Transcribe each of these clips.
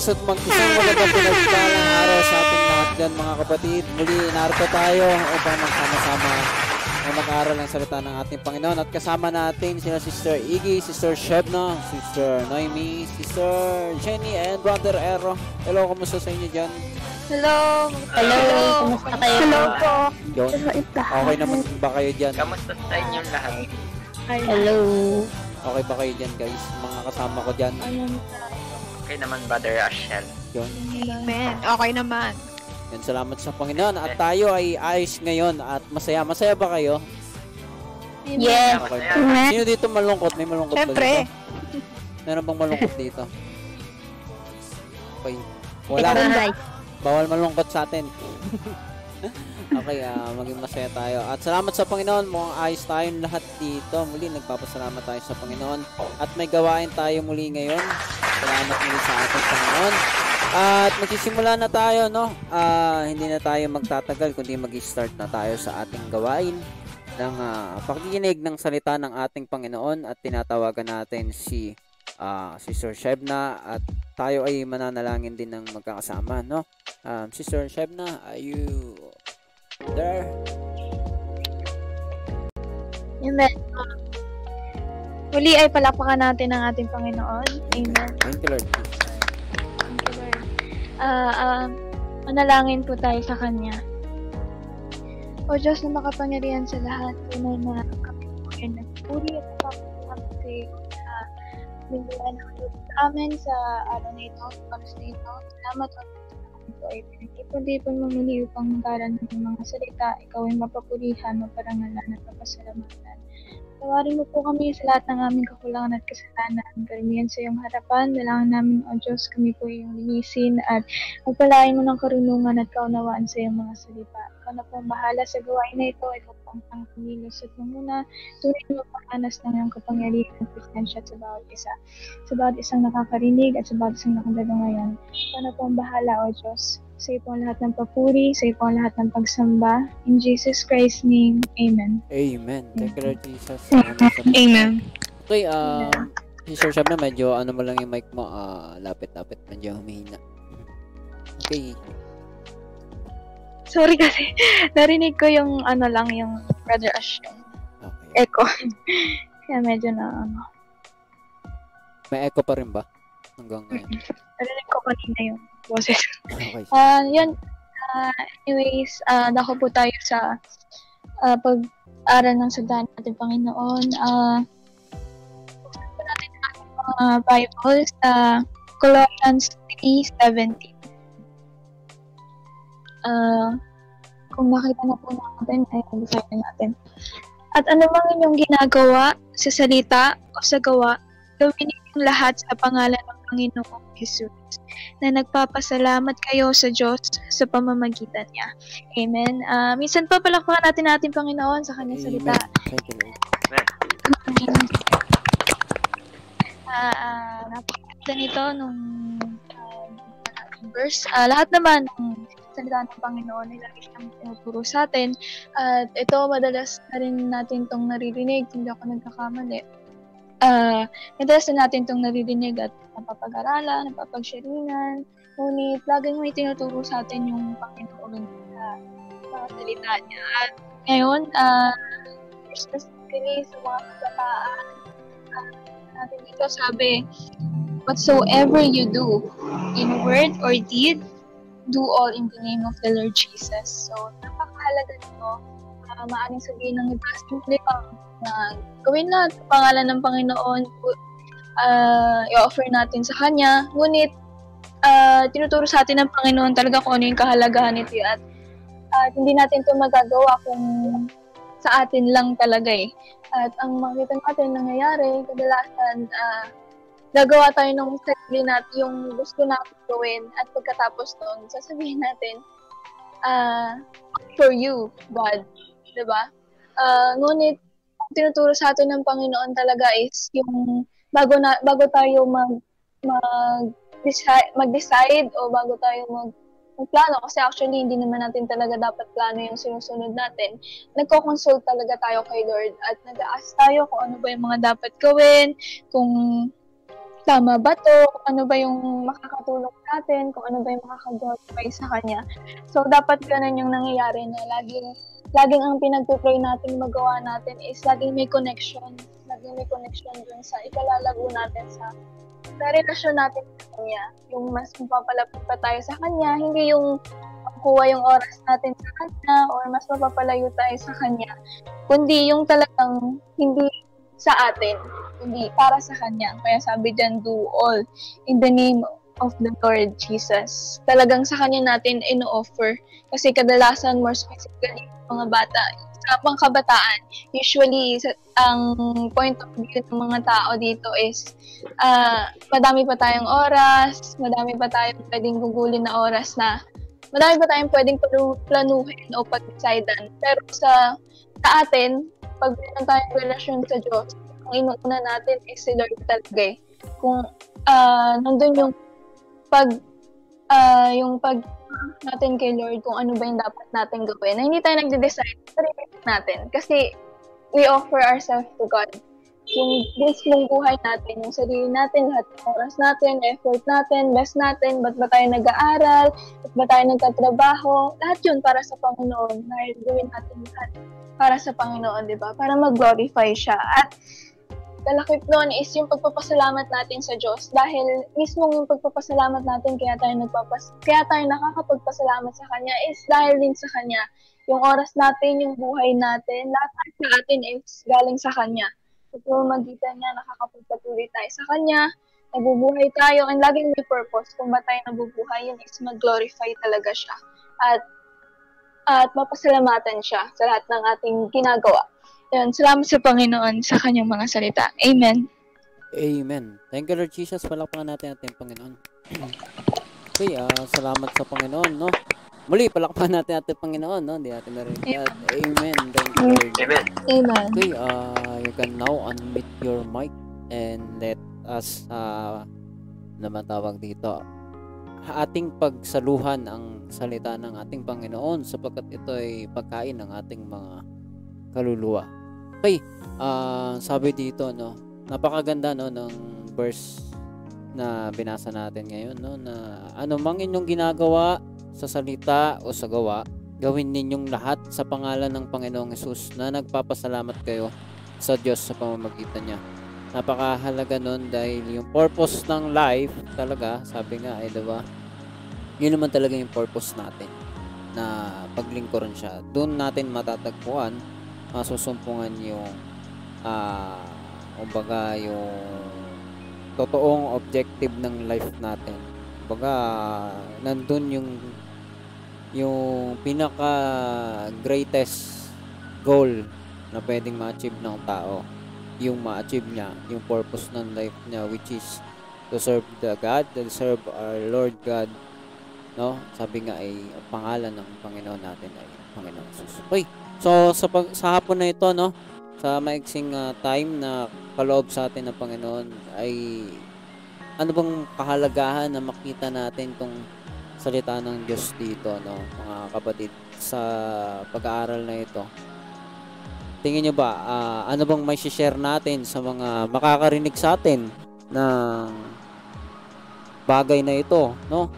So mag-isang magandang pinagpalang araw sa ating lahat dyan mga kapatid. Muli, narito tayo upang magsama-sama na mag-aaral ng salita ng ating Panginoon. At kasama natin sila Sister Iggy, Sister Shebna, Sister Noemi, Sister Jenny, and Brother Ero. Hello, kamusta sa inyo dyan? Hello. Hello, kumusta kayo? Hello po. Yun. Okay naman ba kayo dyan? Kamusta sa inyong lahat? Hello. Okay ba kayo dyan guys? Mga kasama ko dyan. Okay naman, Brother Ashel. Yun. Amen. Okay naman. Yan, salamat sa Panginoon. At tayo ay ayos ngayon at masaya. Masaya ba kayo? Yes. Okay. Amen. Sino dito malungkot? May malungkot ba Siyempre. dito? Meron bang malungkot dito? Okay. Wala. Bawal malungkot sa atin. okay, ah, maging masaya tayo. At salamat sa Panginoon. Mukhang ayos tayong lahat dito. Muli, nagpapasalamat tayo sa Panginoon. At may gawain tayo muli ngayon. Salamat muli sa ating Panginoon. At magsisimula na tayo, no? Ah, hindi na tayo magtatagal, kundi mag-start na tayo sa ating gawain ng ah, pakikinig ng salita ng ating Panginoon at tinatawagan natin si ah, Sister Shebna at tayo ay mananalangin din ng magkakasama, no? Um, Sister Shebna, are you there? Amen. Muli ay palakpakan natin ang ating Panginoon. Amen. Thank you, Lord. Thank you, Lord. Ah, ah, manalangin po tayo sa Kanya. O Diyos na makapangyarihan sa lahat, tunay na kami po ay nagpuri at napapasalamat sa iyo na binigyan ng amin sa araw na ito, sa oras na ito. Salamat o Po ay pinag-ipon-ipon mo muli upang magaran ng mga salita. Ikaw ay mapapurihan, maparangalan at mapasalamatan. Tawarin mo po kami sa lahat ng aming kakulangan at kasalanan. Karamihan sa iyong harapan. Dalangin namin, O Diyos, kami po iyong linisin at magpalain mo ng karunungan at kaunawaan sa iyong mga salita. Ikaw na po bahala sa gawain na ito. Ikaw po ang pangkumilos at muna. Tunay na magpakanas ng iyong kapangyarihan at presensya sa bawat isa. Sa bawat isang nakakarinig at sa bawat isang nakadadungayan. Ikaw na po ang bahala, O Diyos. Sa iyo po ang lahat ng papuri, sa iyo po ang lahat ng pagsamba. In Jesus Christ's name, Amen. Amen. Thank you, Lord Jesus. Amen. Okay, uh, Sister Shebna, medyo ano mo lang yung mic mo, ah, lapit-lapit, medyo humihina. Okay. Sorry kasi, narinig ko yung ano lang, yung Brother Ash, yung Okay. echo. Kaya medyo na ano. May echo pa rin ba? Hanggang ngayon. Narinig ko kanina yung boses. Okay. Ah, yun. Ah, anyways, ah, dako po tayo sa ah, pag-aral ng salita ng ating Panginoon. Ah, po natin ang mga Bible sa Colossians 3.17. Ah, kung nakita na po natin, ay basahin na natin. At ano mang inyong ginagawa sa salita o sa gawa, gawin lahat sa pangalan ng Panginoong Jesus na nagpapasalamat kayo sa Diyos sa pamamagitan niya. Amen. Ah, minsan pa palakpakan natin natin Panginoon sa kanyang salita. Thank you, Lord. Ah, ah, napakaganda nito nung ah, verse. Ah, lahat naman ng salita ng Panginoon ay lagi siyang tinuturo sa atin. At ito, madalas na rin natin itong naririnig, hindi ako nagkakamali. Ah, madalas na natin itong naririnig at napapag-aralan, napapag-sharingan. Ngunit, laging may tinuturo sa atin yung Panginoon sa mga salita niya. At ngayon, ah, specifically sa mga kabataan, ah, natin dito sabi, Whatsoever you do, in word or deed, do all in the name of the Lord Jesus. So, napakahalaga nito. Uh, maaring sabihin ng iba, simple lang na gawin lahat sa pangalan ng Panginoon, uh, i-offer natin sa Kanya. Ngunit, uh, tinuturo sa atin ng Panginoon talaga kung ano yung kahalagahan nito at at hindi natin ito magagawa kung sa atin lang talaga eh. At ang makita natin nangyayari, kadalasan, ah, gagawa tayo ng sarili natin, yung gusto natin gawin, at pagkatapos nun, sasabihin natin, ah, for you, God. 'Di ba? Ah, ngunit, tinuturo sa atin ng Panginoon talaga is yung bago na bago tayo mag mag decide, mag-decide o bago tayo mag plano kasi actually hindi naman natin talaga dapat plano yung sinusunod natin. Nagko-consult talaga tayo kay Lord at nag-ask tayo kung ano ba yung mga dapat gawin, kung tama ba to, kung ano ba yung makakatulong natin, kung ano ba yung makakaglorify sa Kanya. So, dapat ganun yung nangyayari na laging, laging ang pinagpipray natin magawa natin is laging may connection, laging may connection dun sa ikalalago natin sa sa relasyon natin sa Kanya. Yung mas mapapalapit pa tayo sa Kanya, hindi yung kuha yung oras natin sa Kanya or mas mapapalayo tayo sa Kanya, kundi yung talagang hindi sa atin, hindi para sa Kanya. Kaya sabi dyan, do all in the name of the Lord Jesus. Talagang sa Kanya natin ino-offer. Kasi kadalasan, more specifically, mga bata, sa pangkabataan, usually, ang point of view ng mga tao dito is, uh, madami pa tayong oras, madami pa tayong pwedeng gugulin na oras na madami pa tayong pwedeng planuhin o pag-decidean. Pero sa, sa atin, pag meron tayong relasyon sa Diyos, ang inuuna natin is si Lord talaga eh. Kung uh, nandun yung pag uh, yung pag natin kay Lord kung ano ba yung dapat natin gawin. Na hindi tayo nagde-decide sarili natin. Kasi we offer ourselves to God yung mismong buhay natin, yung sarili natin, lahat ng oras natin, effort natin, best natin, ba't ba tayo nag-aaral, ba't ba tayo nagtatrabaho, lahat yun para sa Panginoon, dahil gawin natin lahat para sa Panginoon, di ba? Para mag-glorify siya. At kalakip noon is yung pagpapasalamat natin sa Diyos dahil mismo yung pagpapasalamat natin kaya tayo nagpapas kaya tayo nakakapagpasalamat sa kanya is dahil din sa kanya yung oras natin yung buhay natin lahat sa atin is galing sa kanya sa pamamagitan niya nakakapagpatuloy tayo sa kanya nabubuhay tayo and laging may purpose kung ba tayo nabubuhay yun is mag-glorify talaga siya at at mapasalamatan siya sa lahat ng ating ginagawa. Yan, salamat sa Panginoon sa kanyang mga salita. Amen. Amen. Thank you, Lord Jesus. Palakpakan natin ating Panginoon. okay, uh, salamat sa Panginoon, no? Muli, palakpakan natin ating Panginoon, no? Hindi natin narinig. Amen. Thank you, Lord. Amen. Amen. Okay, uh, you can now unmute your mic and let us, uh, naman tawag dito, ating pagsaluhan ang salita ng ating Panginoon sapagkat ito ay pagkain ng ating mga kaluluwa. Okay, uh, sabi dito no, napakaganda no ng verse na binasa natin ngayon no na ano mang inyong ginagawa sa salita o sa gawa, gawin ninyong lahat sa pangalan ng Panginoong Hesus na nagpapasalamat kayo sa Diyos sa pamamagitan niya. Napakahalaga nun dahil yung purpose ng life talaga, sabi nga ay eh, diba, yun naman talaga yung purpose natin na paglingkuran siya. Doon natin matatagpuan, masusumpungan yung uh, kumbaga yung totoong objective ng life natin. Kumbaga, nandun yung yung pinaka greatest goal na pwedeng ma-achieve ng tao yung ma-achieve niya, yung purpose ng life niya which is to serve the God, to serve our Lord God no? Sabi nga ay ang pangalan ng Panginoon natin ay Panginoon Jesus. Okay. So sa pag, sa hapon na ito, no, sa maiksing uh, time na kaloob sa atin ng Panginoon ay ano bang kahalagahan na makita natin tong salita ng Diyos dito, no, mga kapatid, sa pag-aaral na ito. Tingin nyo ba, uh, ano bang may share natin sa mga makakarinig sa atin ng bagay na ito, no?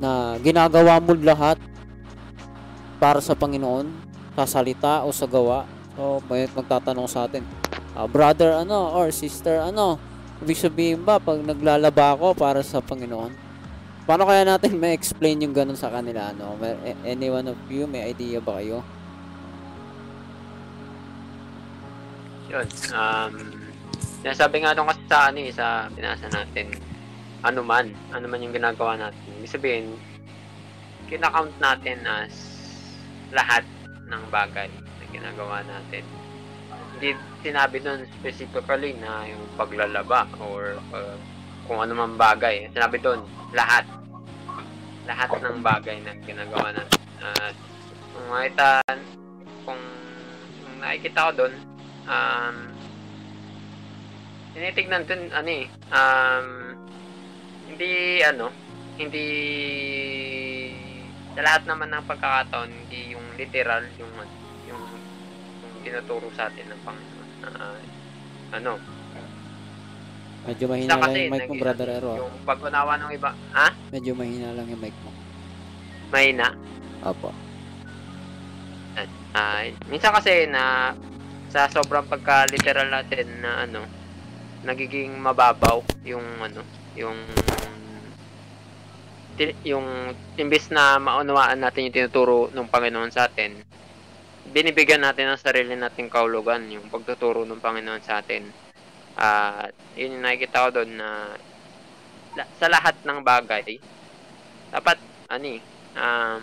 na ginagawa mo lahat para sa Panginoon, sa salita o sa gawa. So, may magtatanong sa atin, uh, brother ano or sister ano, ibig sabihin ba pag naglalaba ako para sa Panginoon? Paano kaya natin may explain yung ganun sa kanila? Ano? May, any one of you, may idea ba kayo? Yun. Um, sinasabi nga nung kasi sa ano eh, sa binasa natin, ano man, ano man yung ginagawa natin. Ibig sabihin, kinakount natin as lahat ng bagay na ginagawa natin. Hindi sinabi doon specifically na yung paglalaba or uh, kung ano man bagay. Sinabi doon, lahat. Lahat ng bagay na ginagawa natin. At uh, kung makita, kung, kung nakikita ko doon, um, tinitignan doon, ano eh, um, hindi ano, hindi sa lahat naman ng pagkakataon hindi yung literal yung yung, yung tinuturo sa atin ng Panginoon uh, ano Medyo mahina lang kasi, yung mic mo, brother Ero. Yung pag-unawa ng iba, ha? Medyo mahina lang yung mic mo. Mahina. Opo. Ay, minsan kasi na sa sobrang pagka-literal natin na ano, nagiging mababaw yung ano, yung yung imbis na maunawaan natin yung tinuturo ng Panginoon sa atin, binibigyan natin ng sarili nating kaulugan yung pagtuturo ng Panginoon sa atin. At yun yung nakikita ko doon na sa lahat ng bagay, dapat, ani, um,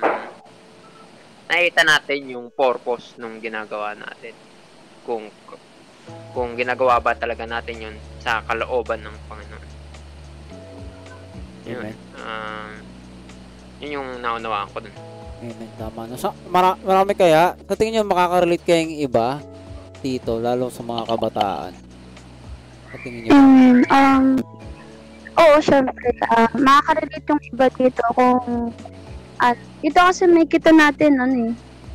nakita natin yung purpose nung ginagawa natin. Kung kung ginagawa ba talaga natin yun sa kalooban ng Panginoon. Yun. Amen. Um, yun yung naunawaan ko dun. Amen. Tama. No, sa, mara, marami kaya, sa tingin nyo makaka-relate kayong iba dito, lalo sa mga kabataan? Sa tingin nyo? Mm, um, oo, syempre. Uh, makaka-relate yung iba dito kung at ito kasi may kita natin ano eh.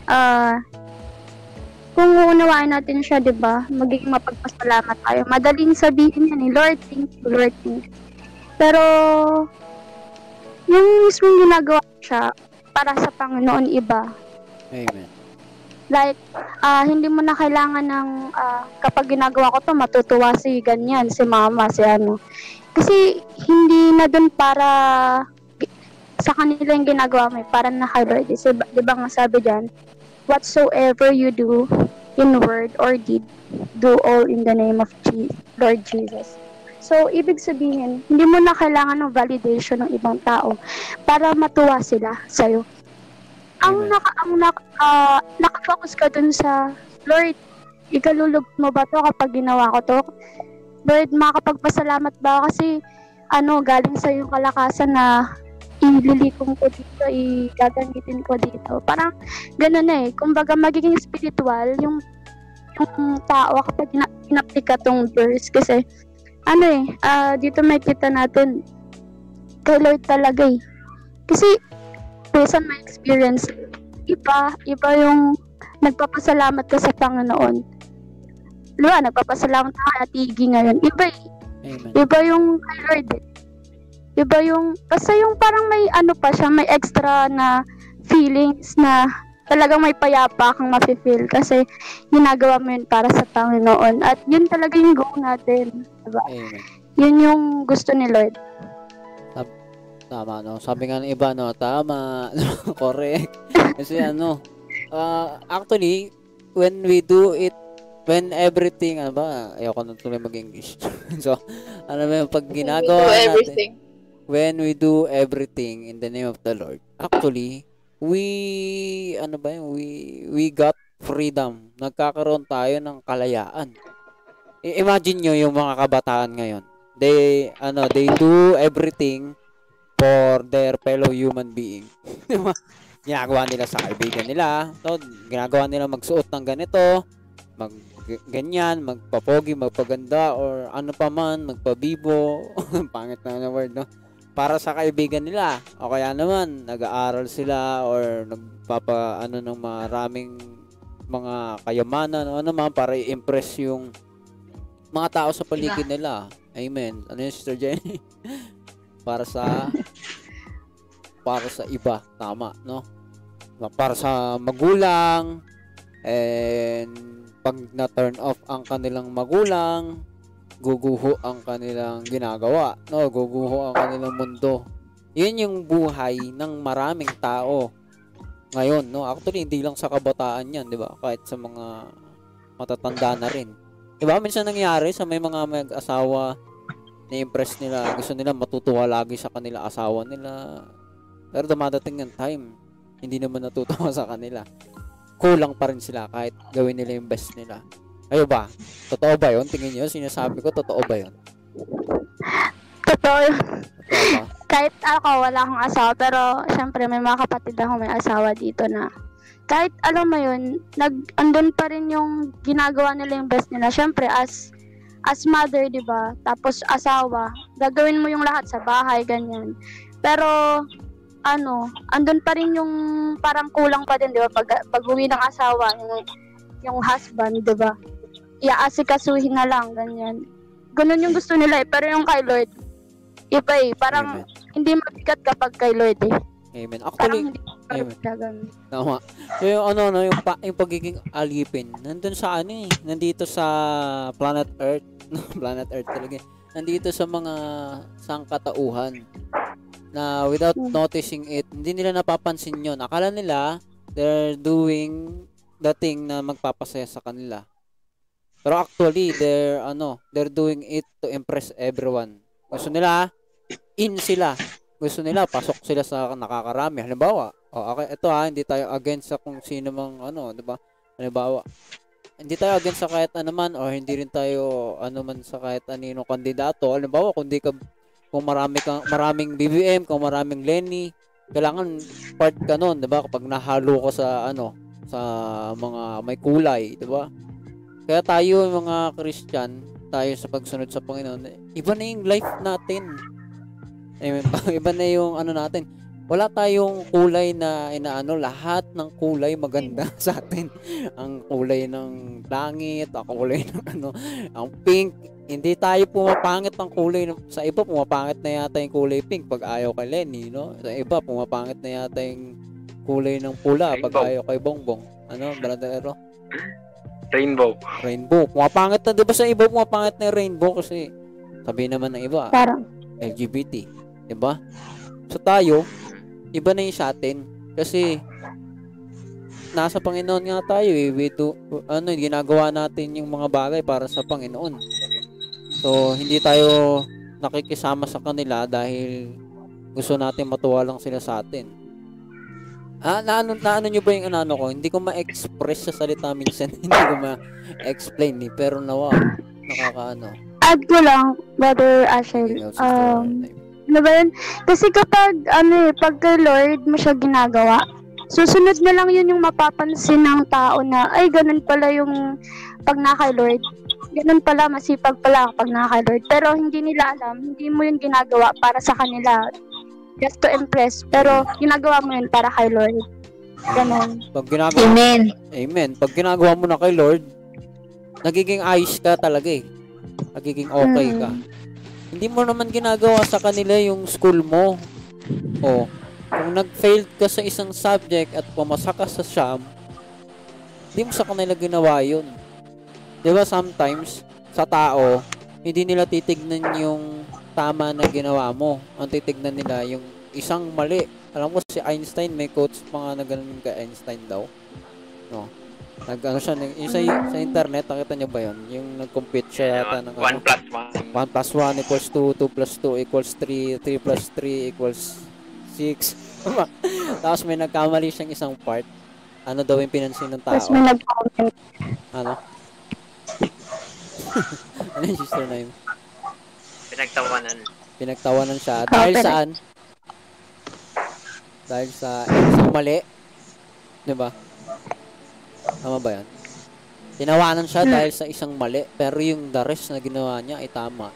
Ah, kung uunawain natin siya, 'di ba? Magiging mapagpasalamat tayo. Madaling sabihin yan eh, Lord, thank you, Lord, thank you. Pero yung mismong ginagawa siya para sa Panginoon iba. Amen. Like, ah hindi mo na kailangan ng ah, kapag ginagawa ko to matutuwa si ganyan, si mama, si ano. Kasi hindi na dun para sa kanila yung ginagawa mo, eh, para na kay Lord. Kasi, di ba nga sabi dyan, whatsoever you do in word or deed, do all in the name of Je- Lord Jesus. So, ibig sabihin, hindi mo na kailangan ng validation ng ibang tao para matuwa sila sa'yo. Ang naka, ang naka, ah, nakafocus ka dun sa, Lord, ikalulog mo ba to kapag ginawa ko to? Lord, makakapagpasalamat ba ako kasi ano, galing sa yung kalakasan na ililikong ko dito, igagamitin ko dito. Parang ganun na eh. Kumbaga magiging spiritual yung yung tao kapag ina- inaplika tong verse kasi ano eh, ah, dito may kita natin kay Lord talaga eh. Kasi based on my experience, iba, iba yung nagpapasalamat ka sa Panginoon. Diba, nagpapasalamat ka kay Atigi ngayon. Iba eh. Amen. Iba yung kay Lord eh. Iba yung, basta yung parang may ano pa siya, may extra na feelings na talagang may payapa kang mafe-feel kasi ginagawa mo yun para sa Panginoon. At yun talaga yung goal natin. Diba? Amen. Yun yung gusto ni Lord. Tama, no? Sabi nga ng iba, no? Tama. Correct. Kasi ano, ah, actually, when we do it, when everything, ano ba, ayoko na tuloy mag-English. so, ano ba yung pag ginagawa natin, everything. When we do everything in the name of the Lord, actually, we, ano ba yun, we, we got freedom. Nagkakaroon tayo ng kalayaan. I- imagine nyo yung mga kabataan ngayon. They, ano, they do everything for their fellow human being. Di ba? ginagawa nila sa kaibigan nila. So, ginagawa nila magsuot ng ganito, mag ganyan, magpapogi, magpaganda, or ano pa man, magpabibo. Pangit na na word, no? Para sa kaibigan nila. O kaya naman, nag-aaral sila or nagpapa, ano, ng maraming mga kayamanan o ano man para i-impress yung mga tao sa paligid nila. Amen. Ano yun, Sister Jenny? para sa para sa iba. Tama, no? Para sa magulang and pag na-turn off ang kanilang magulang, guguho ang kanilang ginagawa, no? Guguho ang kanilang mundo. Yun yung buhay ng maraming tao ngayon, no? Actually, hindi lang sa kabataan yan, di ba? Kahit sa mga matatanda na rin. Di ba? Minsan nangyari sa may mga mag-asawa na-impress nila, gusto nila matutuwa lagi sa kanila asawa nila. Pero dumadating yung time, hindi naman natutuwa sa kanila. Kulang pa rin sila kahit gawin nila yung best nila. Ayo ba? Totoo ba yun? Tingin nyo, sinasabi ko, totoo ba yun? Totoo yun. Totoo ba? kahit ako wala akong asawa pero syempre may mga kapatid ako may asawa dito na kahit alam mo yun nag andun pa rin yung ginagawa nila yung best nila syempre as as mother di ba tapos asawa gagawin mo yung lahat sa bahay ganyan pero ano andun pa rin yung parang kulang pa din di ba pag pag uwi ng asawa yung yung husband di ba iaasikasuhin na lang ganyan Ganun yung gusto nila eh. Pero yung kay Lord, iba eh. Parang Amen. hindi mabigat kapag kay Lord eh. Amen. Actually, Amen. Tama. So yung ano no, yung, pa, yung pagiging alipin, nandun sa ano eh, nandito sa planet Earth, planet Earth talaga. eh. Nandito sa mga sangkatauhan na without Hmm. noticing it, hindi nila napapansin yon. Akala nila they're doing the thing na magpapasaya sa kanila. Pero actually, they're ano, they're doing it to impress everyone. Gusto nila in sila. Gusto nila pasok sila sa nakakarami. Halimbawa, oh, okay, ito ha, hindi tayo against sa kung sino mang ano, 'di ba? Halimbawa, hindi tayo against sa kahit ano man or hindi rin tayo ano man sa kahit anino kandidato. Halimbawa, kung di ka kung marami kang maraming BBM, kung maraming Lenny, kailangan part ka nun, 'di ba? Kapag nahalo ka sa ano, sa mga may kulay, 'di ba? Kaya tayo mga Christian, tayo sa pagsunod sa Panginoon, iba na yung life natin. Iba na yung ano natin. Wala tayong kulay na inaano, lahat ng kulay maganda sa atin. Ang kulay ng langit, ang kulay ng ano, ang pink. Hindi tayo pumapangit ng kulay. Sa iba, pumapangit na yata yung kulay pink pag ayaw kay Lenny, no? Sa iba, pumapangit na yata yung kulay ng pula pag ayaw kay Bongbong. Ano, Bradero? Rainbow. Rainbow. Pumapangit na, di ba sa iba pumapangit na yung rainbow kasi sabi naman ng iba, parang LGBT. Di ba? So tayo, iba na yung sa atin. Kasi, nasa Panginoon nga tayo eh. We do, ano, ginagawa natin yung mga bagay para sa Panginoon. So, hindi tayo nakikisama sa kanila dahil gusto natin matuwa lang sila sa atin. Ah, naano, naano nyo ba yung ano ko? Hindi ko ma-express sa salita minsan. hindi ko ma-explain eh. Pero nawa, nakakaano. add ko lang, Brother Asher. Sister, Um, ano ba yun? Kasi kapag, ano eh, pag kay Lord mo siya ginagawa, susunod na lang yun yung mapapansin ng tao na, ay, ganun pala yung pag na kay Lord. Ganun pala, masipag pala kapag na kay Lord. Pero hindi nila alam, hindi mo yun ginagawa para sa kanila. Just to impress. Pero ginagawa mo yun para kay Lord. Ganun. Pag ginagawa Amen. Amen. Pag ginagawa mo na kay Lord, nagiging ayos ka talaga eh. Nagiging okay ka. Mm. Hindi mo naman ginagawa sa kanila yung school mo. O, kung nag-failed ka sa isang subject at pumasa ka sa SHAM, hindi mo sa kanila ginawa yun. Di ba sometimes, sa tao, hindi nila titignan yung tama na ginawa mo. Ang titignan nila yung isang mali. Alam mo si Einstein, may quotes mga na ganun kay Einstein daw. No. Nag ano siya, yung sa, sa internet, nakita niyo ba yun? Yung nag-compute siya yata ng 1 ano, plus 1. 1 plus 1 equals 2, 2 plus 2 equals 3, 3 plus 3 equals 6. Tapos may nagkamali siyang isang part. Ano daw yung pinansin ng Tapos tao? may nag-comment. Ano? ano yung sister name? Pinagtawanan. Pinagtawanan siya. Dahil saan? Dahil sa isang mali. Di ba? Tama ba yan? Tinawanan siya Hmm. dahil sa isang mali. Pero yung the rest na ginawa niya ay tama.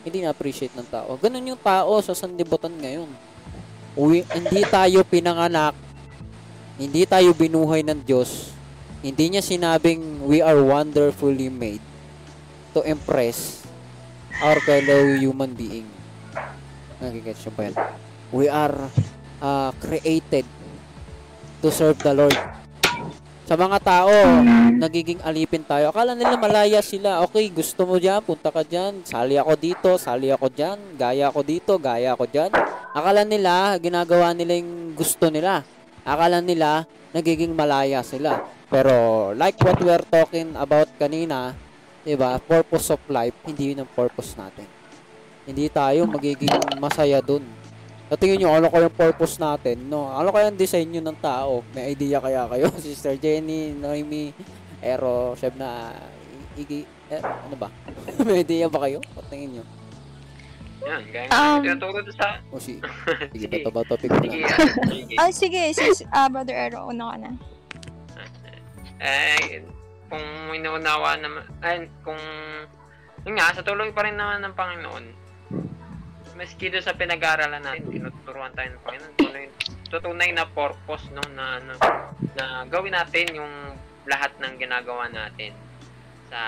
Hindi na-appreciate ng tao. Ganun yung tao sa sandibutan ngayon. Uwi, hindi tayo pinanganak. Hindi tayo binuhay ng Diyos. Hindi niya sinabing we are wonderfully made to impress our fellow human being. Nagigets siya ba? We are uh, created to serve the Lord. Sa mga tao, nagiging alipin tayo. Akala nila malaya sila. Okay, gusto mo dyan, punta ka dyan. Sali ako dito, sali ako dyan. Gaya ako dito, gaya ako dyan. Akala nila, ginagawa nila yung gusto nila. Akala nila, nagiging malaya sila. Pero, like what we're talking about kanina, 'di ba? Purpose of life, hindi yun ang purpose natin. Hindi tayo magiging masaya dun. Sa tingin nyo, ano kayang purpose natin? No? Ano kayang design nyo ng tao? May idea kaya kayo? Sister Jenny, Noemi, Ero, Sheb na, Igi, eh, ano ba? May idea ba kayo? Patingin nyo. Yan, gaya Um, tinuturo sa... O si, sige, Sige. bato ba topic Sige, ano, sige. Sige, sis, ah, Brother Ero, una ka na. Eh, kung inuunawa naman, ay, kung, yun nga, sa tuloy pa rin naman ng Panginoon, maski doon sa pinag-aaralan natin, tinuturuan tayo ng Panginoon, tuloy, tutunay na purpose, no, na, ano, na gawin natin yung lahat ng ginagawa natin sa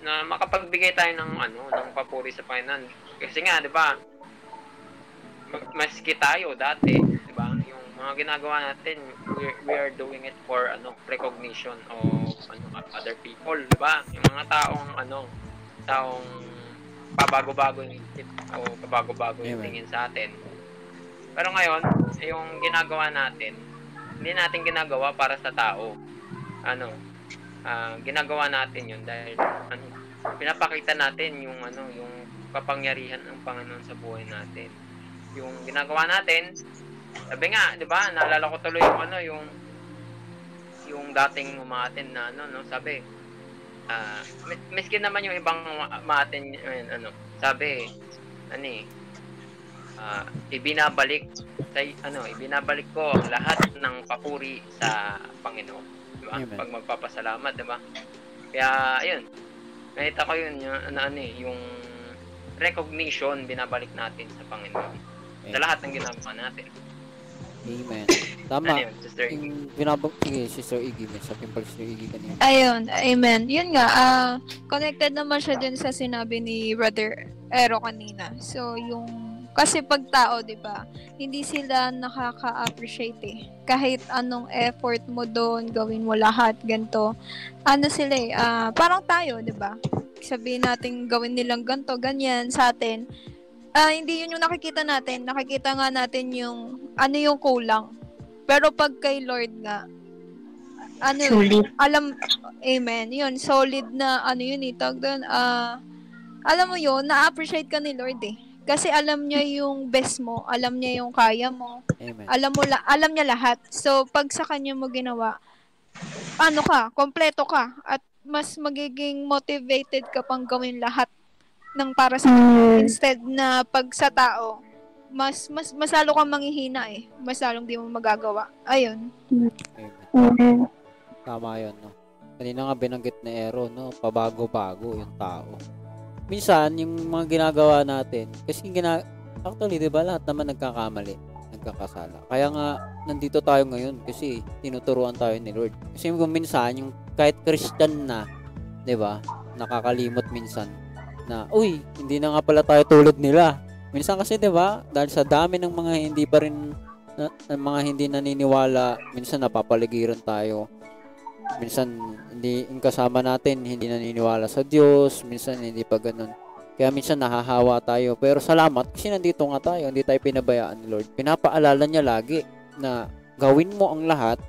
na makapagbigay tayo ng ano, ng papuri sa Panginoon. Kasi nga, 'di ba? ma- Maski tayo dati, mga ginagawa natin, we, we are doing it for ano, recognition of ano, other people, 'di ba? Yung mga taong ano, taong pabago-bago yung isip o pabago-bago yung tingin sa atin. Pero ngayon, yung ginagawa natin, hindi natin ginagawa para sa tao. Ano, ah, ginagawa natin yun dahil ano, pinapakita natin yung ano, yung kapangyarihan ng Panginoon sa buhay natin. Yung ginagawa natin, sabi nga, 'di ba? Naalala ko tuloy yung ano, yung yung dating umatin na ano, no, sabi, ah, mis- miskin naman yung ibang ma- maatin ayun, ano, sabi, ano eh, ah, ibinabalik sa ano, ibinabalik ko ang lahat ng papuri sa Panginoon. Diba? Amen. Pag magpapasalamat, diba? Kaya, ayun. Nakita ko yun, yung, ano, ano eh, yung recognition binabalik natin sa Panginoon. Sa Amen. lahat ng ginagawa natin. Amen. Ano Tama. yun, Sister Iggy? Yung binabag, sige, Sister Iggy, may sabihin pala Sister Iggy kanina. Ayun, amen. Yun nga, ah, connected naman siya dun sa sinabi ni Brother Ero kanina. So, yung, kasi pag tao, di ba, hindi sila nakaka-appreciate eh. Kahit anong effort mo doon, gawin mo lahat, ganito. Ano sila eh, ah, parang tayo, di ba? Sabihin natin gawin nilang ganito, ganyan sa atin. Ah, hindi yun yung nakikita natin. Nakikita nga natin yung, ano yung kulang. Pero pag kay Lord nga, ano, Sulit. alam, amen, yun, solid na, ano yun, itag doon, ah, alam mo yun, na-appreciate ka ni Lord eh. Kasi alam niya yung best mo, alam niya yung kaya mo, Amen. alam mo la, alam niya lahat. So, pag sa kanya mo ginawa, ano ka, kompleto ka, at mas magiging motivated ka pang gawin lahat ng para sa. Mm. Instead na pag sa tao, mas, mas, mas lalo kang manghihina eh. Mas lalong di mo magagawa. Ayun. Amen. Tama yun, no? Kanina nga binanggit ni Ero, no? Pabago-bago yung tao. Minsan, yung mga ginagawa natin, kasi gina... Actually, di ba, lahat naman nagkakamali, nagkakasala. Kaya nga, nandito tayo ngayon kasi tinuturuan tayo ni Lord. Kasi kung minsan, yung kahit Christian na, di ba, nakakalimot minsan na, uy, hindi na nga pala tayo tulad nila. Minsan kasi, di ba, dahil sa dami ng mga hindi pa rin na, ng mga hindi naniniwala, minsan napapaligiran tayo. Minsan hindi kasama natin hindi naniniwala sa Diyos, minsan hindi pa ganun. Kaya minsan nahahawa tayo. Pero salamat kasi nandito nga tayo, hindi tayo pinabayaan ni Lord. Pinapaalala niya lagi na gawin mo ang lahat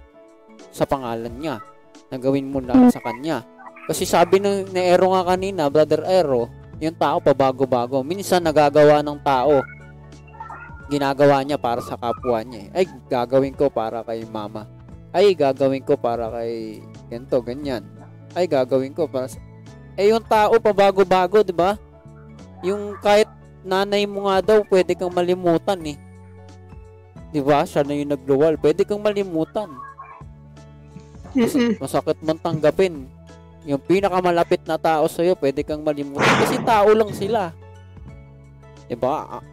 sa pangalan niya. Na gawin mo lahat sa kanya. Kasi sabi ng ni Ero nga kanina, Brother Ero, yung tao pabago-bago. Minsan nagagawa ng tao ginagawa niya para sa kapwa niya. eh. Ay, gagawin ko para kay mama. Ay, gagawin ko para kay ganito, ganyan. Ay, gagawin ko para sa... Eh, yung tao pabago-bago, di ba? Yung kahit nanay mo nga daw, pwede kang malimutan eh. Di ba? Siya na yung nagluwal. Pwede kang malimutan. Mas- masakit man tanggapin. Yung pinakamalapit na tao sa'yo, pwede kang malimutan. Kasi tao lang sila. Diba? A-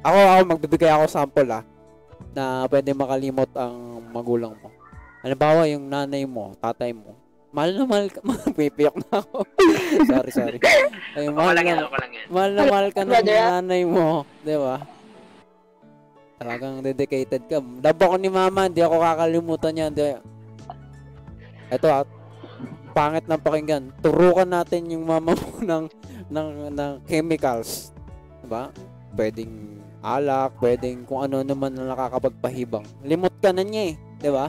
Ako, ako, magbibigay ako sample ah, na pwede makalimot ang magulang mo. Halimbawa, yung nanay mo, tatay mo, mahal na mahal ka, pipiyak na ako. sorry, sorry. Ay, Ako mahal lang yan, ako lang yan. mahal na mahal ka ng ah. nanay mo. Di ba? Talagang dedicated ka. Love ako ni mama, hindi ako kakalimutan yan. Di, ito ah, pangit ng pakinggan. Turukan natin yung mama mo ng, ng, ng chemicals. Diba? Pwedeng alak, pwedeng kung ano naman na nakakapagpahibang. Limot ka na niya eh. Diba?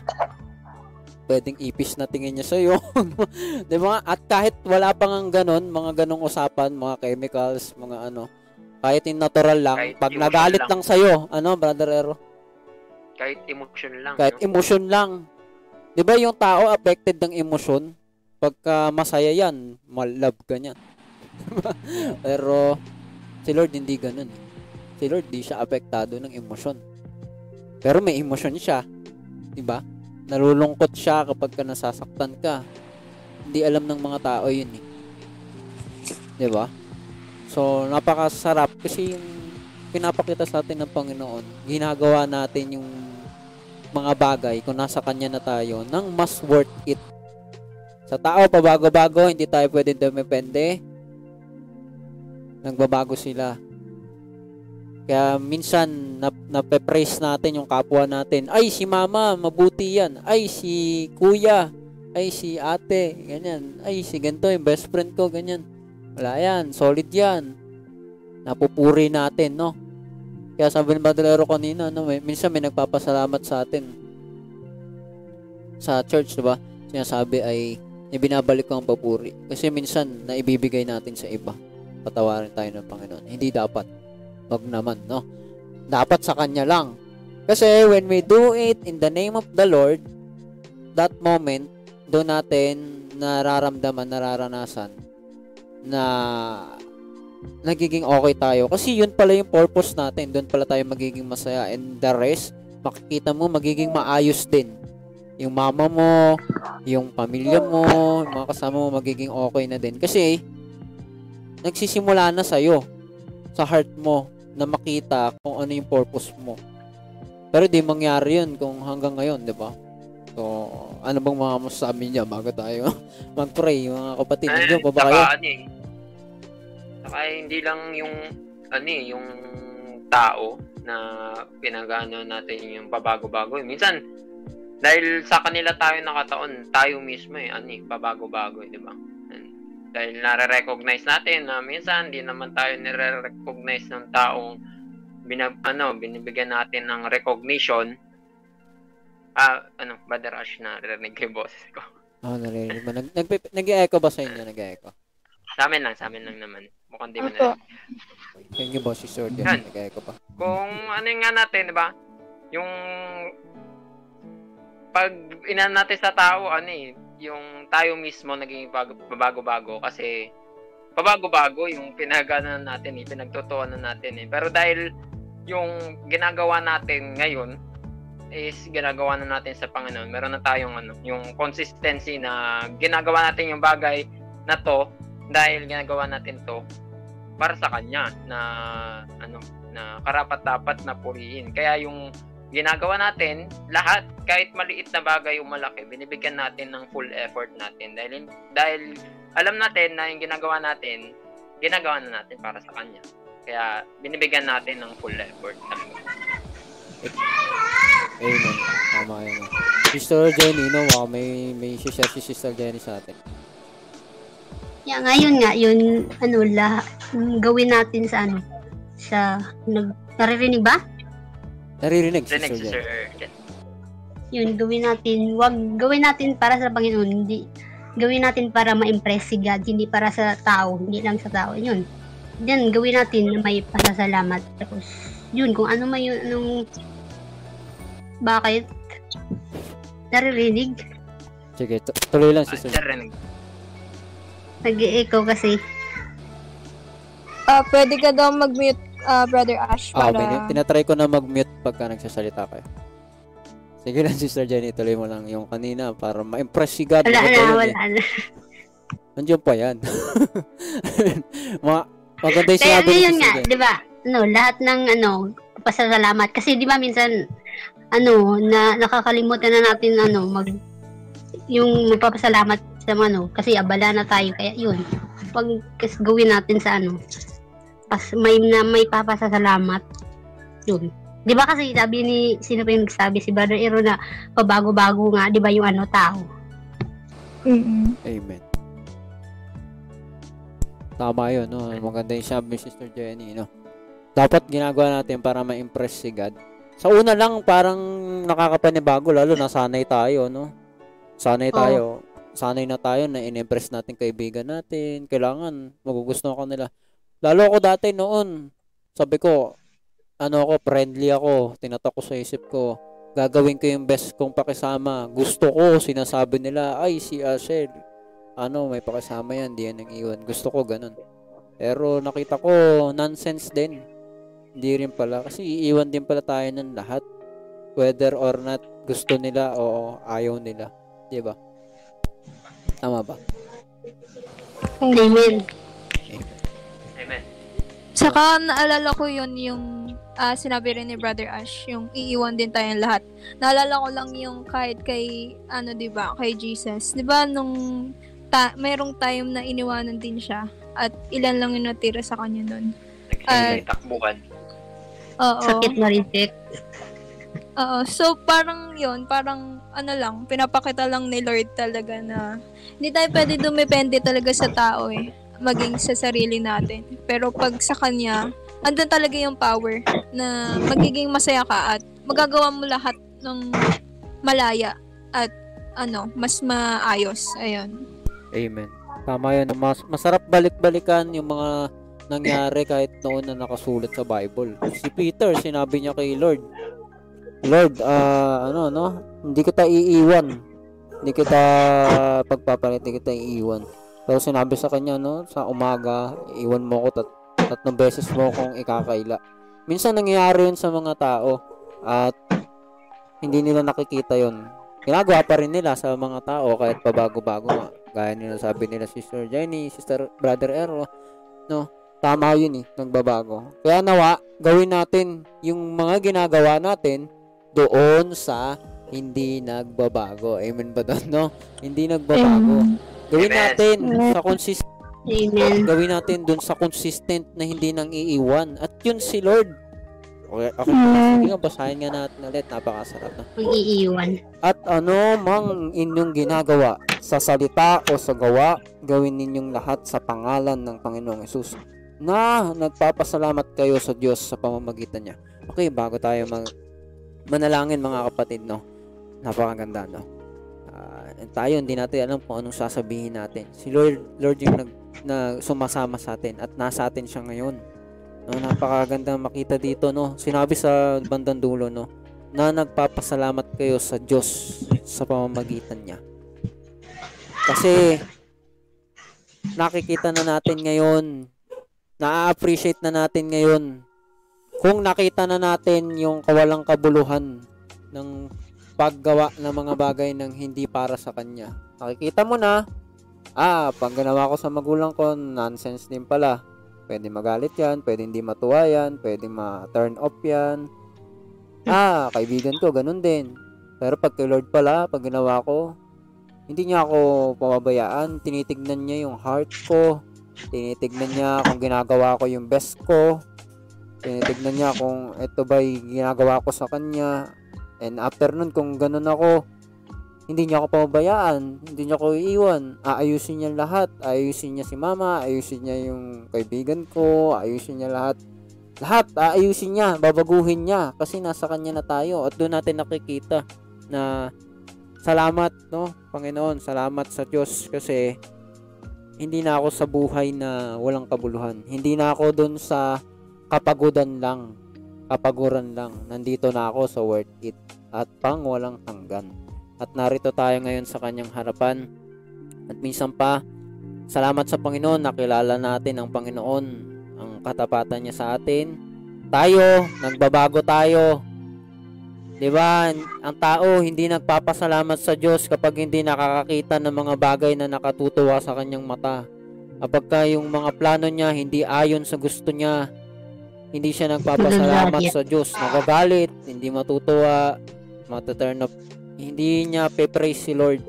Pwedeng ipis na tingin niya sa'yo. diba? At kahit wala pa nga ganon, mga ganong usapan, mga chemicals, mga ano, kahit yung natural lang, Kahit pag emotion nagalit lang. lang sa'yo, ano, brother Ero? Kahit emotion lang. Kahit no? emosyon lang. 'Di ba yung tao affected ng emosyon? Pagka masaya yan, mal-love ka niyan. Pero si Lord hindi ganun. Si Lord di siya apektado ng emosyon. Pero may emosyon siya. 'Di ba? Nalulungkot siya kapag ka nasasaktan ka. Hindi alam ng mga tao 'yun eh. 'Di ba? So, napakasarap kasi yung pinapakita sa atin ng Panginoon, ginagawa natin yung mga bagay kung nasa kanya na tayo nang mas worth it. Sa tao, pabago-bago, hindi tayo pwede dumepende. nagbabago sila. Kaya minsan nap nape-praise natin yung kapwa natin. Ay si mama, mabuti yan. Ay si kuya, ay si ate, ganyan. Ay si ganito yung best friend ko, ganyan. Wala yan, solid yan. Napupuri natin, no? Kaya sabi ng Badalero kanina, no, may, minsan may nagpapasalamat sa atin sa church, di ba? Sinasabi ay ibinabalik ko ang papuri. Kasi minsan naibibigay natin sa iba. Patawarin tayo ng Panginoon. Hindi dapat. Wag naman, no? Dapat sa Kanya lang. Kasi when we do it in the name of the Lord, that moment, doon natin nararamdaman, nararanasan na nagiging okay tayo. Kasi yun pala yung purpose natin. Doon pala tayo magiging masaya. And the rest, makikita mo, magiging maayos din. Yung mama mo, yung pamilya mo, yung mga kasama mo, magiging okay na din. Kasi, nagsisimula na sa'yo, sa heart mo, na makita kung ano yung purpose mo. Pero di mangyari yun kung hanggang ngayon, di ba? So, ano bang mga masasabi niya bago tayo mag-pray, mga kapatid? Pa ba kayo? Saka, ano eh. Saka hindi lang yung, ano eh, yung tao na pinagano natin yung pabago-bago. Minsan, dahil sa kanila tayo nakataon, tayo mismo eh, ano eh, pabago-bago eh, di ba? And Dahil nare-recognize natin na minsan hindi naman tayo nire-recognize ng taong binab ano, binibigyan natin ng recognition. Ah, ano, Brother Ash na narinig ko yung boses ko. Ah, narinig mo. Nag, nag, nag-echo ba sa inyo? Nag-echo. Sa amin lang, sa amin lang naman. Mukhang di mo na. Yan yung boss si Sword. Yan. Yan, nag-echo pa. Kung ano yung nga natin, di ba? Yung pag inan natin sa tao, ano eh, yung tayo mismo naging bag- babago-bago kasi pabago-bago yung pinagana natin eh, pinagtutuanan natin eh. Pero dahil yung ginagawa natin ngayon is ginagawa na natin sa Panginoon. Meron na tayong ano, yung consistency na ginagawa natin yung bagay na to dahil ginagawa natin to para sa kanya na ano na karapat dapat na purihin. Kaya yung ginagawa natin, lahat kahit maliit na bagay o malaki, binibigyan natin ng full effort natin dahil dahil alam natin na yung ginagawa natin, ginagawa na natin para sa kanya. Kaya binibigyan natin ng full effort. Amen. Tama yun. Sister Jenny, no? Wow, may, may share si Sister Jenny sa atin. Yeah, ngayon nga, yun, ano, la, yung gawin natin sa, ano, sa, nag, naririnig ba? Naririnig, The Sister next Jenny. sir. Yun, gawin natin, wag, gawin natin para sa Panginoon, hindi, gawin natin para ma-impress si God, hindi para sa tao, hindi lang sa tao, yun. Then, gawin natin na may pasasalamat. Tapos, yun, kung ano man yun, anong, bakit, naririnig, Sige, tu- tuloy lang, Sister sir, Jenny. rinig. nag-echo kasi, Ah, pwede ka daw mag-mute, ah, Brother Ash, Ah, para... okay. Tinatry ko na mag-mute pagka nagsasalita kayo. Sige lang, Sister Jenny. Tuloy mo lang yung kanina para ma-impress si God. wala wala eh? na. Nandiyan pa yan. Ma maganda yung Kaya sinabi ni Sister nga. 'di ba? Ano, lahat ng ano, pasasalamat kasi 'di ba minsan ano, na nakakalimutan na natin ano, mag yung magpapasalamat sa ano, kasi abala na tayo kaya 'yun. Pag gawin natin sa ano, pas may na may papasalamat. 'Yun. 'Di ba kasi sabi ni sino pa yung nagsabi si Brother Ero na pabago-bago nga 'di ba yung ano tao. Mm-mm. Amen. Tama yun, no? Maganda yung sabi ni Sister Jenny, no? Dapat ginagawa natin para ma-impress si God. Sa una lang, parang nakakapanibago, lalo nasanay tayo, no? Sanay tayo. Sanay na tayo na in-impress natin kaibigan natin. Kailangan, magugustuhan ka nila. Lalo ako dati noon, sabi ko, ano ako, friendly ako, tinatak ko sa isip ko, gagawin ko yung best kong pakisama. Gusto ko, sinasabi nila, ay, si Ashel, ano, may pakisama yan, di yan nang iwan. Gusto ko, ganun. Pero nakita ko, nonsense din. Hindi rin pala. Kasi iiwan din pala tayo ng lahat. Whether or not gusto nila o ayaw nila. Di ba? Tama ba? Amen. Amen. Saka naalala ko yun yung ah, sinabi rin ni Brother Ash, yung iiwan din tayong lahat. Naalala ko lang yung kahit kay, ano 'di ba kay Jesus. 'Di ba nung ta- mayroong time na iniwanan din siya. at ilan lang yung natira sa kanya nun. Nagsimulay takbuhan. Oo. Sakit na rin, Tek. Oo. So, parang yon parang ano lang, pinapakita lang ni Lord talaga na hindi tayo pwede dumepende talaga sa tao eh. Maging sa sarili natin. Pero pag sa Kanya, andun talaga yung power na magiging masaya ka at magagawa mo lahat ng malaya at ano, mas maayos. Ayun. Amen. Tama yun. Mas, masarap balik-balikan yung mga nangyari kahit noon na nakasulat sa Bible. Si Peter, sinabi niya kay Lord, Lord, ah, ano, no? Hindi kita iiwan. Hindi kita pagpapalit, hindi kita iiwan. Pero sinabi sa kanya, no? Sa umaga, iwan mo ko tat tatlong beses mo kong ikakaila. Minsan nangyayari yun sa mga tao at hindi nila nakikita yun. Ginagawa pa rin nila sa mga tao kahit pabago-bago. Gaya nila sabi nila Sister Jenny, Sister Brother Ero, no? Tama yun eh, nagbabago. Kaya nawa, gawin natin yung mga ginagawa natin doon sa hindi nagbabago. Amen ba doon, no? Hindi nagbabago. Gawin Amen. natin sa consistent Amen. gawin natin doon sa consistent na hindi nang iiwan. At yun si Lord. Okay, okay. Amen. Sige nga, basahin nga natin ulit. Napakasarap na. Mag-iiwan. At ano mang inyong ginagawa, sa salita o sa gawa, gawin ninyong lahat sa pangalan ng Panginoong Yesus na nagpapasalamat kayo sa Diyos sa pamamagitan niya. Okay, bago tayo mag manalangin mga kapatid, no? Napakaganda, no? Ah, tayo, hindi natin alam kung anong sasabihin natin. Si Lord, Lord yung nag, na sumasama sa atin at nasa atin siya ngayon. No, napakaganda makita dito, no? Sinabi sa bandang dulo, no? Na nagpapasalamat kayo sa Diyos sa pamamagitan niya. Kasi nakikita na natin ngayon, na-appreciate na natin ngayon kung nakita na natin yung kawalang kabuluhan ng paggawa ng mga bagay ng hindi para sa kanya. Nakikita mo na, ah, pag ginawa ko sa magulang ko, nonsense din pala. Pwede magalit yan, pwede hindi matuwa yan, pwede ma-turn off yan. Ah, kaibigan ko, ganun din. Pero pag kay Lord pala, pag ginawa ko, hindi niya ako pababayaan. Tinitignan niya yung heart ko. Tinitignan niya kung ginagawa ko yung best ko. Tinitignan niya kung ito ba'y ginagawa ko sa kanya. And after nun, kung ganun ako, hindi niya ako pababayaan. Hindi niya ako iiwan. Aayusin niya lahat. Aayusin niya si mama. Aayusin niya yung kaibigan ko. Aayusin niya lahat. Lahat. Aayusin niya. Babaguhin niya. Kasi nasa kanya na tayo. At doon natin nakikita na salamat, no? Panginoon, salamat sa Diyos kasi hindi na ako sa buhay na walang kabuluhan. Hindi na ako doon sa kapagudan lang, kapaguran lang. Nandito na ako sa worth it at pang walang hanggan. At narito tayo ngayon sa kanyang harapan. At minsan pa, salamat sa Panginoon, nakilala natin ang Panginoon, ang katapatan niya sa atin. Tayo, nagbabago tayo. 'Di ba? Ang tao hindi nagpapasalamat sa Diyos kapag hindi nakakakita ng mga bagay na nakatutuwa sa kanyang mata. Kapag ka yung mga plano niya hindi ayon sa gusto niya, hindi siya nagpapasalamat sa Diyos. Nagagalit, hindi matutuwa, mataturn up. Hindi niya pe-praise si Lord.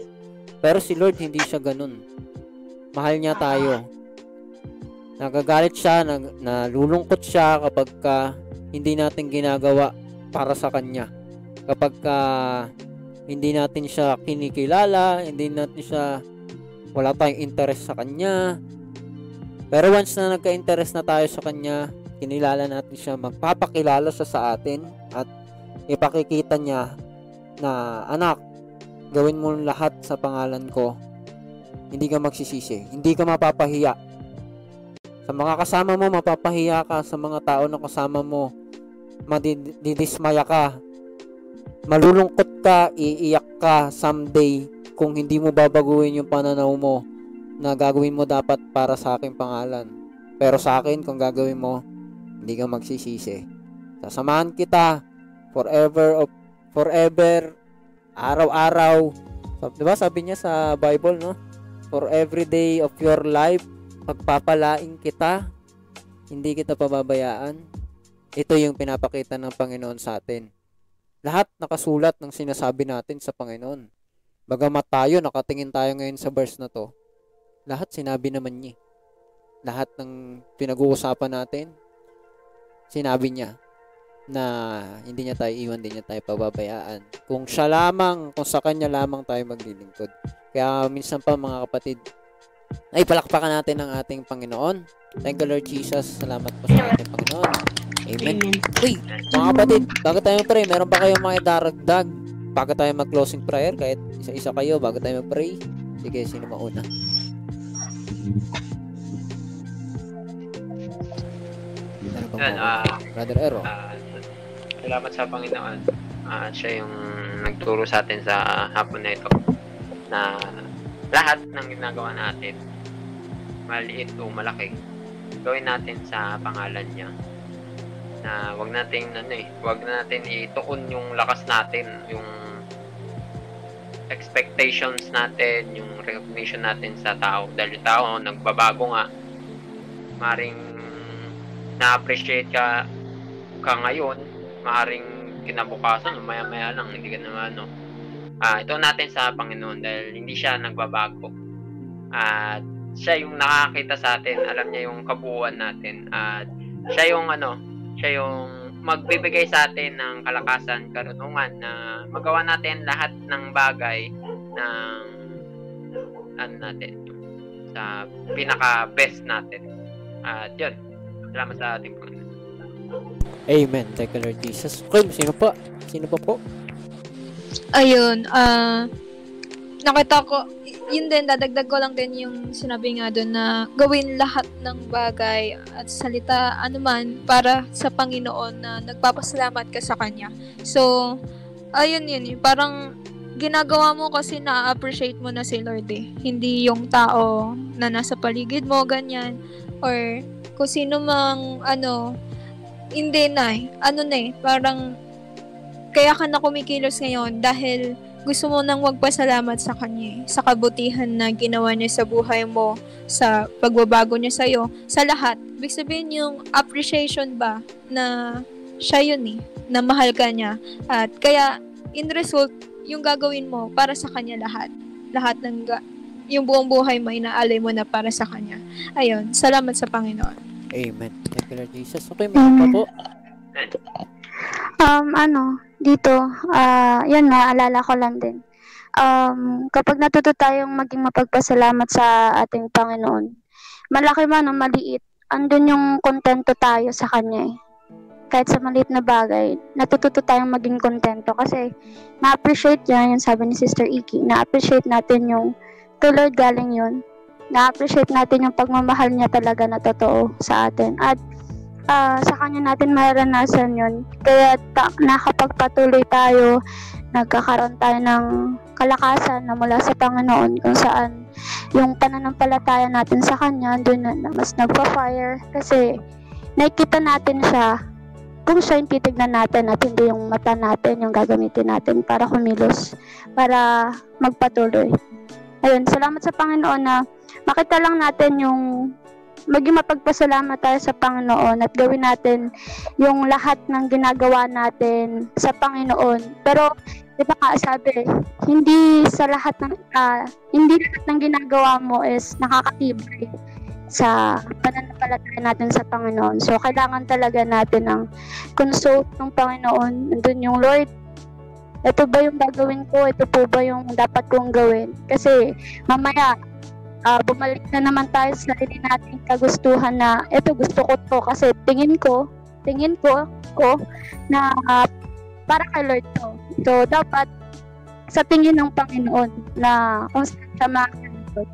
Pero si Lord hindi siya ganun. Mahal niya tayo. Nagagalit siya, nag, nalulungkot siya kapag ka hindi natin ginagawa para sa kanya kapag ka hindi natin siya kinikilala, hindi natin siya wala tayong interest sa kanya. Pero once na nagka-interest na tayo sa kanya, kinilala natin siya, magpapakilala siya sa atin at ipakikita niya na anak, gawin mo lahat sa pangalan ko. Hindi ka magsisisi, hindi ka mapapahiya. Sa mga kasama mo, mapapahiya ka. Sa mga tao na kasama mo, madidismaya ka malulungkot ka, iiyak ka someday kung hindi mo babaguhin yung pananaw mo na gagawin mo dapat para sa aking pangalan. Pero sa akin, kung gagawin mo, hindi ka magsisisi. Sasamahan kita forever of forever, araw-araw. So, diba sabi niya sa Bible, no? For every day of your life, pagpapalaing kita, hindi kita pababayaan. Ito yung pinapakita ng Panginoon sa atin. Lahat nakasulat ng sinasabi natin sa Panginoon. Bagamat tayo, nakatingin tayo ngayon sa verse na to, lahat sinabi naman niya. lahat ng pinag-uusapan natin, sinabi niya na hindi niya tayo iwan, hindi niya tayo pababayaan. Kung siya lamang, kung sa kanya lamang tayo maglilingkod. Kaya minsan pa mga kapatid, ay palakpakan natin ang ating Panginoon. Thank you Lord Jesus. Salamat po sa ating Panginoon. Amen. Uy, mga kapatid, bago tayo pray, meron pa kayong mga idaragdag bago tayo mag-closing prayer, kahit isa-isa kayo bago tayo mag-pray. Sige, sino mauna? Pa Yan, ah, Brother Ero. Ah, salamat sa Panginoon. Ah, siya yung nagturo sa atin sa hapon na ito na lahat ng ginagawa natin, maliit o malaki, gawin natin sa pangalan niya. Na wag nating ano eh, wag natin ituon yung lakas natin, yung expectations natin, yung recognition natin sa tao. Dahil yung tao, nagbabago nga. Maring na-appreciate ka ka ngayon, maaaring kinabukasan, maya-maya lang, hindi ka naman, ano. Ah, ito natin sa Panginoon dahil hindi siya nagbabago. At siya yung nakakita sa atin, alam niya yung kabuuan natin. At siya yung ano, siya yung magbibigay sa atin ng kalakasan, karunungan na magawa natin lahat ng bagay ng ano natin sa pinaka best natin. At yun, salamat sa ating Panginoon. Amen. Thank you Lord Jesus. Okay, sino pa? Sino pa po? Ayun, ah nakita ko, yun din, dadagdag ko lang din yung sinabi nga doon na gawin lahat ng bagay at salita anuman para sa Panginoon na nagpapasalamat ka sa Kanya. So, ayun yun, yun. parang ginagawa mo kasi na-appreciate mo na si Lord eh. Hindi yung tao na nasa paligid mo, ganyan. Or kung sino mang, ano, hindi na eh. Ano na eh, parang kaya ka na kumikilos ngayon dahil gusto mo nang magpasalamat sa kanya eh, sa kabutihan na ginawa niya sa buhay mo, sa pagbabago niya sa'yo, sa lahat. Ibig sabihin yung appreciation ba na siya yun eh, na mahal ka niya. At kaya, in result, yung gagawin mo para sa kanya lahat. Lahat ng yung buong buhay mo, inaalay mo na para sa kanya. Ayun, salamat sa Panginoon. Amen. Thank you Lord Jesus. Okay, pa po. Um, ano, dito, ah, yan, naalala ko lang din. Um, kapag natuto tayong maging mapagpasalamat sa ating Panginoon, malaki man o maliit, andun yung kontento tayo sa Kanya eh. Kahit sa maliit na bagay, natututo tayong maging kontento kasi na-appreciate niya, yung sabi ni Sister Iki, na-appreciate natin yung to Lord galing yun. Na-appreciate natin yung pagmamahal niya talaga na totoo sa atin. At ah, sa kanya natin maranasan yun. Kaya ta- nakapagpatuloy tayo, nagkakaroon tayo ng kalakasan na mula sa Panginoon kung saan yung pananampalataya natin sa kanya doon na, na mas nagpa-fire kasi nakikita natin siya kung siya yung titignan natin at hindi yung mata natin yung gagamitin natin para kumilos, para magpatuloy. Ayun, salamat sa Panginoon na makita lang natin yung maging mapagpasalamat tayo sa Panginoon at gawin natin yung lahat ng ginagawa natin sa Panginoon. Pero, di ba nga sabi, hindi sa lahat ng, ah, hindi lahat ng ginagawa mo is nakakatibay sa pananampalataya natin sa Panginoon. So, kailangan talaga natin ng consult ng Panginoon. Nandun yung Lord, ito ba yung gagawin ko? Ito po ba yung dapat kong gawin? Kasi, mamaya, ah, bumalik na naman tayo sa sarili nating kagustuhan na ito gusto ko to kasi tingin ko tingin ko ko na ah, para kay Lord to. So dapat sa tingin ng Panginoon na kung saan siya makakaligot,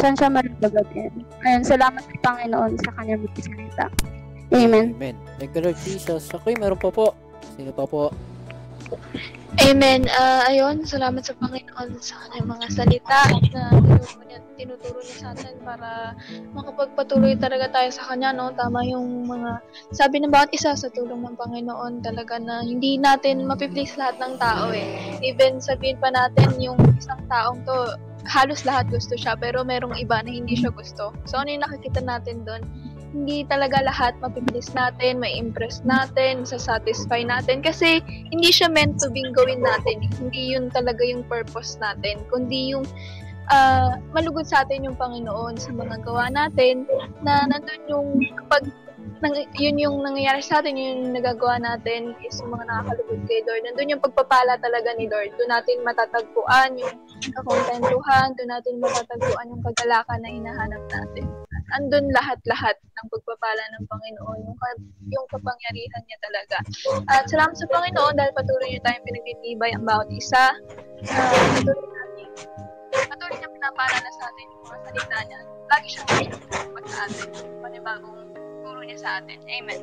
saan siya malulugagin. Ayun, salamat sa Panginoon sa kanyang magsalita. Amen. Amen. Thank you Lord Jesus. Okay, meron pa po. Sino pa po? Amen. Ah, ayun, salamat sa Panginoon sa kanyang mga salita na tinuturo niya, tinuturo niya sa atin para makapagpatuloy talaga tayo sa kanya, no? Tama yung mga sabi ng bawat isa sa tulong ng Panginoon talaga na hindi natin mapiplease lahat ng tao eh. Even sabihin pa natin yung isang taong to, halos lahat gusto siya, pero merong iba na hindi siya gusto. So, ano yung nakikita natin doon? Hindi talaga lahat mapiplease natin, may impress natin, sasatisfy natin. Kasi hindi siya meant to being gawin natin. Hindi yun talaga yung purpose natin. Kundi yung ah, malugod sa atin yung Panginoon sa mga gawa natin na nandun yung kapag nang, yun yung nangyayari sa atin, yun yung nagagawa natin is yung mga nakakalugod kay Lord. Nandun yung pagpapala talaga ni Lord. Doon natin matatagpuan yung kakontentuhan, doon natin matatagpuan yung kagalakan na hinahanap natin. Andun lahat-lahat ng pagpapala ng Panginoon, yung, yung kapangyarihan niya talaga. At salamat sa Panginoon dahil patuloy niyo tayong pinagtitibay ang bawat isa. Uh, patuloy natin patuloy niya pinapaalala sa atin yung mga salita niya. Lagi siyang pinapalala sa atin. Panibagong turo niya sa atin. Amen.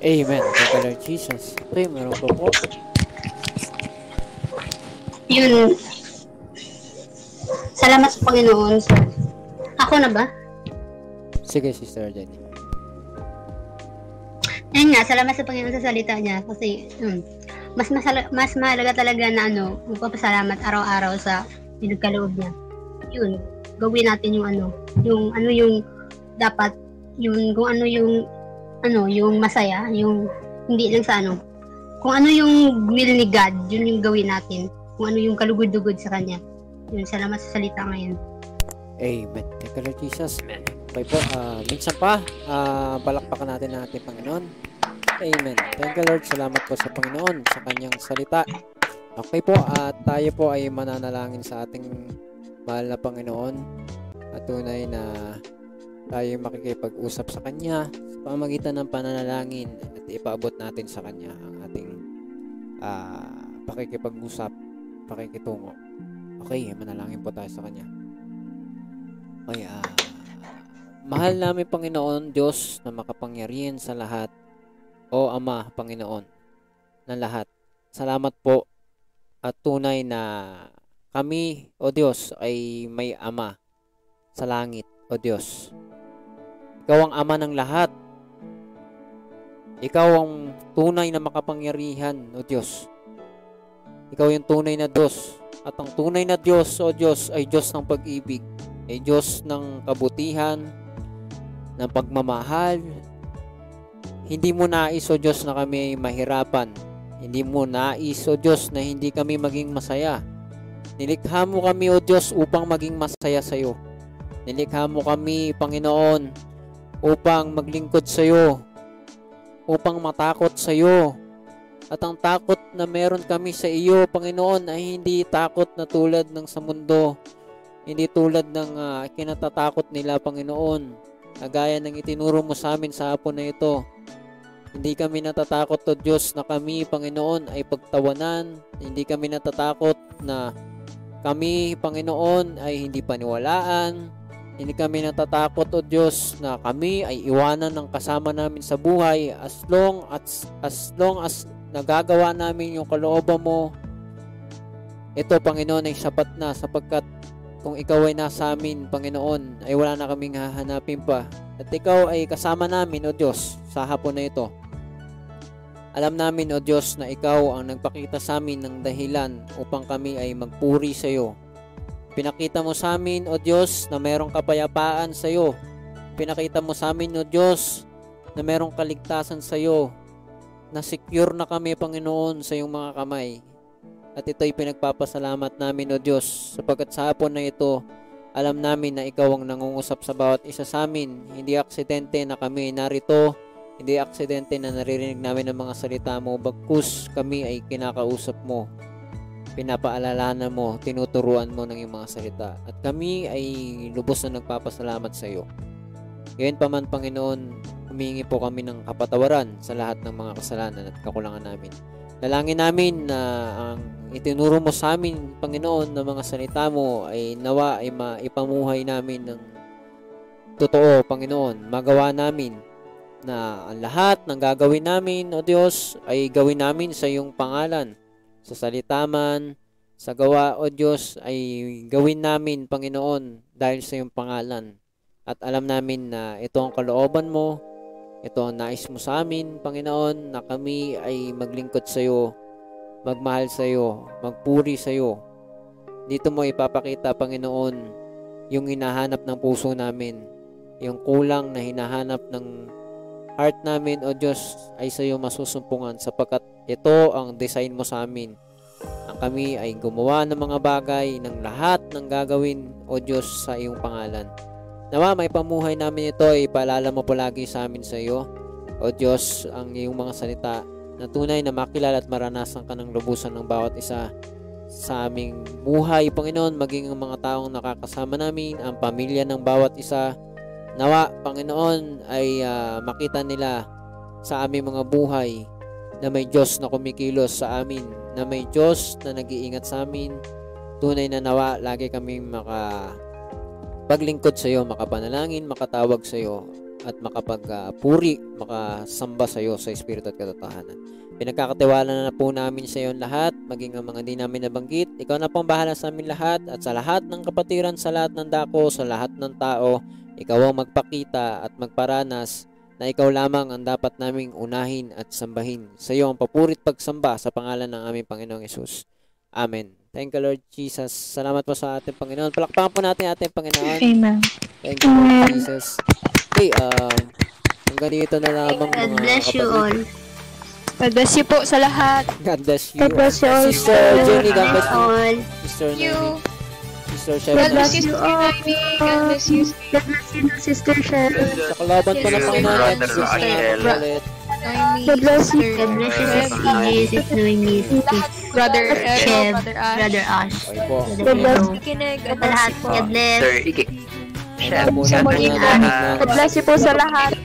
Amen. Thank you, Lord Jesus. Okay, meron po po. Yun. Salamat sa Panginoon. Ako na ba? Sige, Sister Jenny. Ayun nga, salamat sa Panginoon sa salita niya. Kasi, hmm, mas, masala, mas mahalaga talaga na ano, magpapasalamat araw-araw sa pinagkaloob niya. Yun, gawin natin yung ano, yung ano yung dapat, yung kung ano yung ano, yung masaya, yung hindi lang sa ano, kung ano yung will ni God, yun yung gawin natin. Kung ano yung kalugod-dugod sa Kanya. Yun, salamat sa salita ngayon. Amen. Thank you, Jesus. Amen. Okay po, ah, minsan pa, ah, balakpakan natin ang ating Panginoon. Amen. Thank you, Lord. Salamat po sa Panginoon sa kanyang salita. Okay po, at tayo po ay mananalangin sa ating mahal na Panginoon at tunay na tayo makikipag-usap sa Kanya sa pamagitan ng pananalangin at ipaabot natin sa Kanya ang ating ah, pakikipag-usap, pakikitungo. Okay, manalangin po tayo sa Kanya. Okay, ah, mahal namin Panginoon Diyos na makapangyarihan sa lahat o Ama, Panginoon, ng lahat. Salamat po at tunay na kami, o Diyos, ay may Ama sa langit, o Diyos. Ikaw ang Ama ng lahat. Ikaw ang tunay na makapangyarihan, o Diyos. Ikaw yung tunay na Diyos. At ang tunay na Diyos, o Diyos, ay Diyos ng pag-ibig, ay Diyos ng kabutihan, ng pagmamahal, hindi mo nais, O Diyos, na kami ay mahirapan. Hindi mo nais, O Diyos, na hindi kami maging masaya. Nilikha mo kami, O Diyos, upang maging masaya sa iyo. Nilikha mo kami, Panginoon, upang maglingkod sa iyo, upang matakot sa iyo. At ang takot na meron kami sa iyo, Panginoon, ay hindi takot na tulad ng sa mundo. Hindi tulad ng ah, kinatatakot nila, Panginoon. Na gaya ng itinuro mo sa amin sa hapon na ito. Hindi kami natatakot o Diyos na kami, Panginoon, ay pagtawanan. Hindi kami natatakot na kami, Panginoon, ay hindi paniwalaan. Hindi kami natatakot o Diyos na kami ay iwanan ng kasama namin sa buhay as long as, as long as nagagawa namin yung kalooban mo. Ito, Panginoon, ay sapat na sapagkat kung ikaw ay nasa amin, Panginoon, ay wala na kaming hahanapin pa. At ikaw ay kasama namin, O Diyos, sa hapon na ito. Alam namin, O Diyos, na ikaw ang nagpakita sa amin ng dahilan upang kami ay magpuri sa iyo. Pinakita mo sa amin, O Diyos, na merong kapayapaan sa iyo. Pinakita mo sa amin, O Diyos, na merong kaligtasan sa iyo. Na secure na kami, Panginoon, sa iyong mga kamay. At ito'y pinagpapasalamat namin, O Diyos, sapagkat sa hapon na ito, alam namin na ikaw ang nangungusap sa bawat isa sa amin. Hindi aksidente na kami narito, hindi aksidente na naririnig namin ang mga salita mo, bagkus kami ay kinakausap mo. Pinapaalalanan mo, tinuturuan mo ng iyong mga salita. At kami ay lubos na nagpapasalamat sa iyo. Ngayon pa man, Panginoon, humingi po kami ng kapatawaran sa lahat ng mga kasalanan at kakulangan namin. Dalangin namin na ang itinuro mo sa amin, Panginoon, na mga salita mo ay nawa ay maipamuhay namin ng totoo, Panginoon. Magawa namin na ang lahat ng gagawin namin, O Diyos, ay gawin namin sa iyong pangalan. Sa salita man, sa gawa, O Diyos, ay gawin namin, Panginoon, dahil sa iyong pangalan. At alam namin na ito ang kalooban mo, ito ang nais mo sa amin, Panginoon, na kami ay maglingkod sa iyo, magmahal sa iyo, magpuri sa iyo. Dito mo ipapakita, Panginoon, yung hinahanap ng puso namin, yung kulang na hinahanap ng heart namin, O Diyos, ay sa iyo masusumpungan sapagkat ito ang design mo sa amin. Ang kami ay gumawa ng mga bagay ng lahat ng gagawin, O Diyos, sa iyong pangalan. Nawa, may pamuhay namin ito, ipaalala mo palagi sa amin sa iyo, O Diyos, ang iyong mga salita na tunay na makilala at maranasan ka ng lubusan ng bawat isa sa aming buhay, Panginoon, maging ang mga taong nakakasama namin, ang pamilya ng bawat isa. Nawa, Panginoon, ay ah, makita nila sa aming mga buhay na may Diyos na kumikilos sa amin, na may Diyos na nag-iingat sa amin. Tunay na nawa, lagi kami maka paglingkod sa iyo, makapanalangin, makatawag sa iyo, at makapagpuri, makasamba sa iyo sa Espiritu at katotohanan. Pinagkakatiwala na po namin sa iyo lahat, maging ang mga di namin nabanggit. Ikaw na pong bahala sa amin lahat at sa lahat ng kapatiran, sa lahat ng dako, sa lahat ng tao, ikaw ang magpakita at magparanas na ikaw lamang ang dapat naming unahin at sambahin. Sa iyo ang papurit pagsamba sa pangalan ng aming Panginoong Yesus. Amen. Thank you, Lord Jesus. Salamat po sa ating Panginoon. Palakpakan po natin ating Panginoon. Amen. Thank you, Lord Jesus. Okay, um, hanggang dito na lamang God mga bless you kapatid. all. God bless you po sa lahat. God bless you. God bless you all. Sister Jenny, God bless you. All. Sister You. Sister God Sherry. bless you, you Sister all. Noemi. God bless you, God bless you, Sister Cheryl. Sa kalaban po ng Panginoon Sister Rachel. Noemi. God bless you. God bless you, Sis EJ, Sis Noemi, Lahat. Brother Kev, Brother Ash. God bless. God Sa bless lahat, you. God bless. Sir God bless you po sa lahat.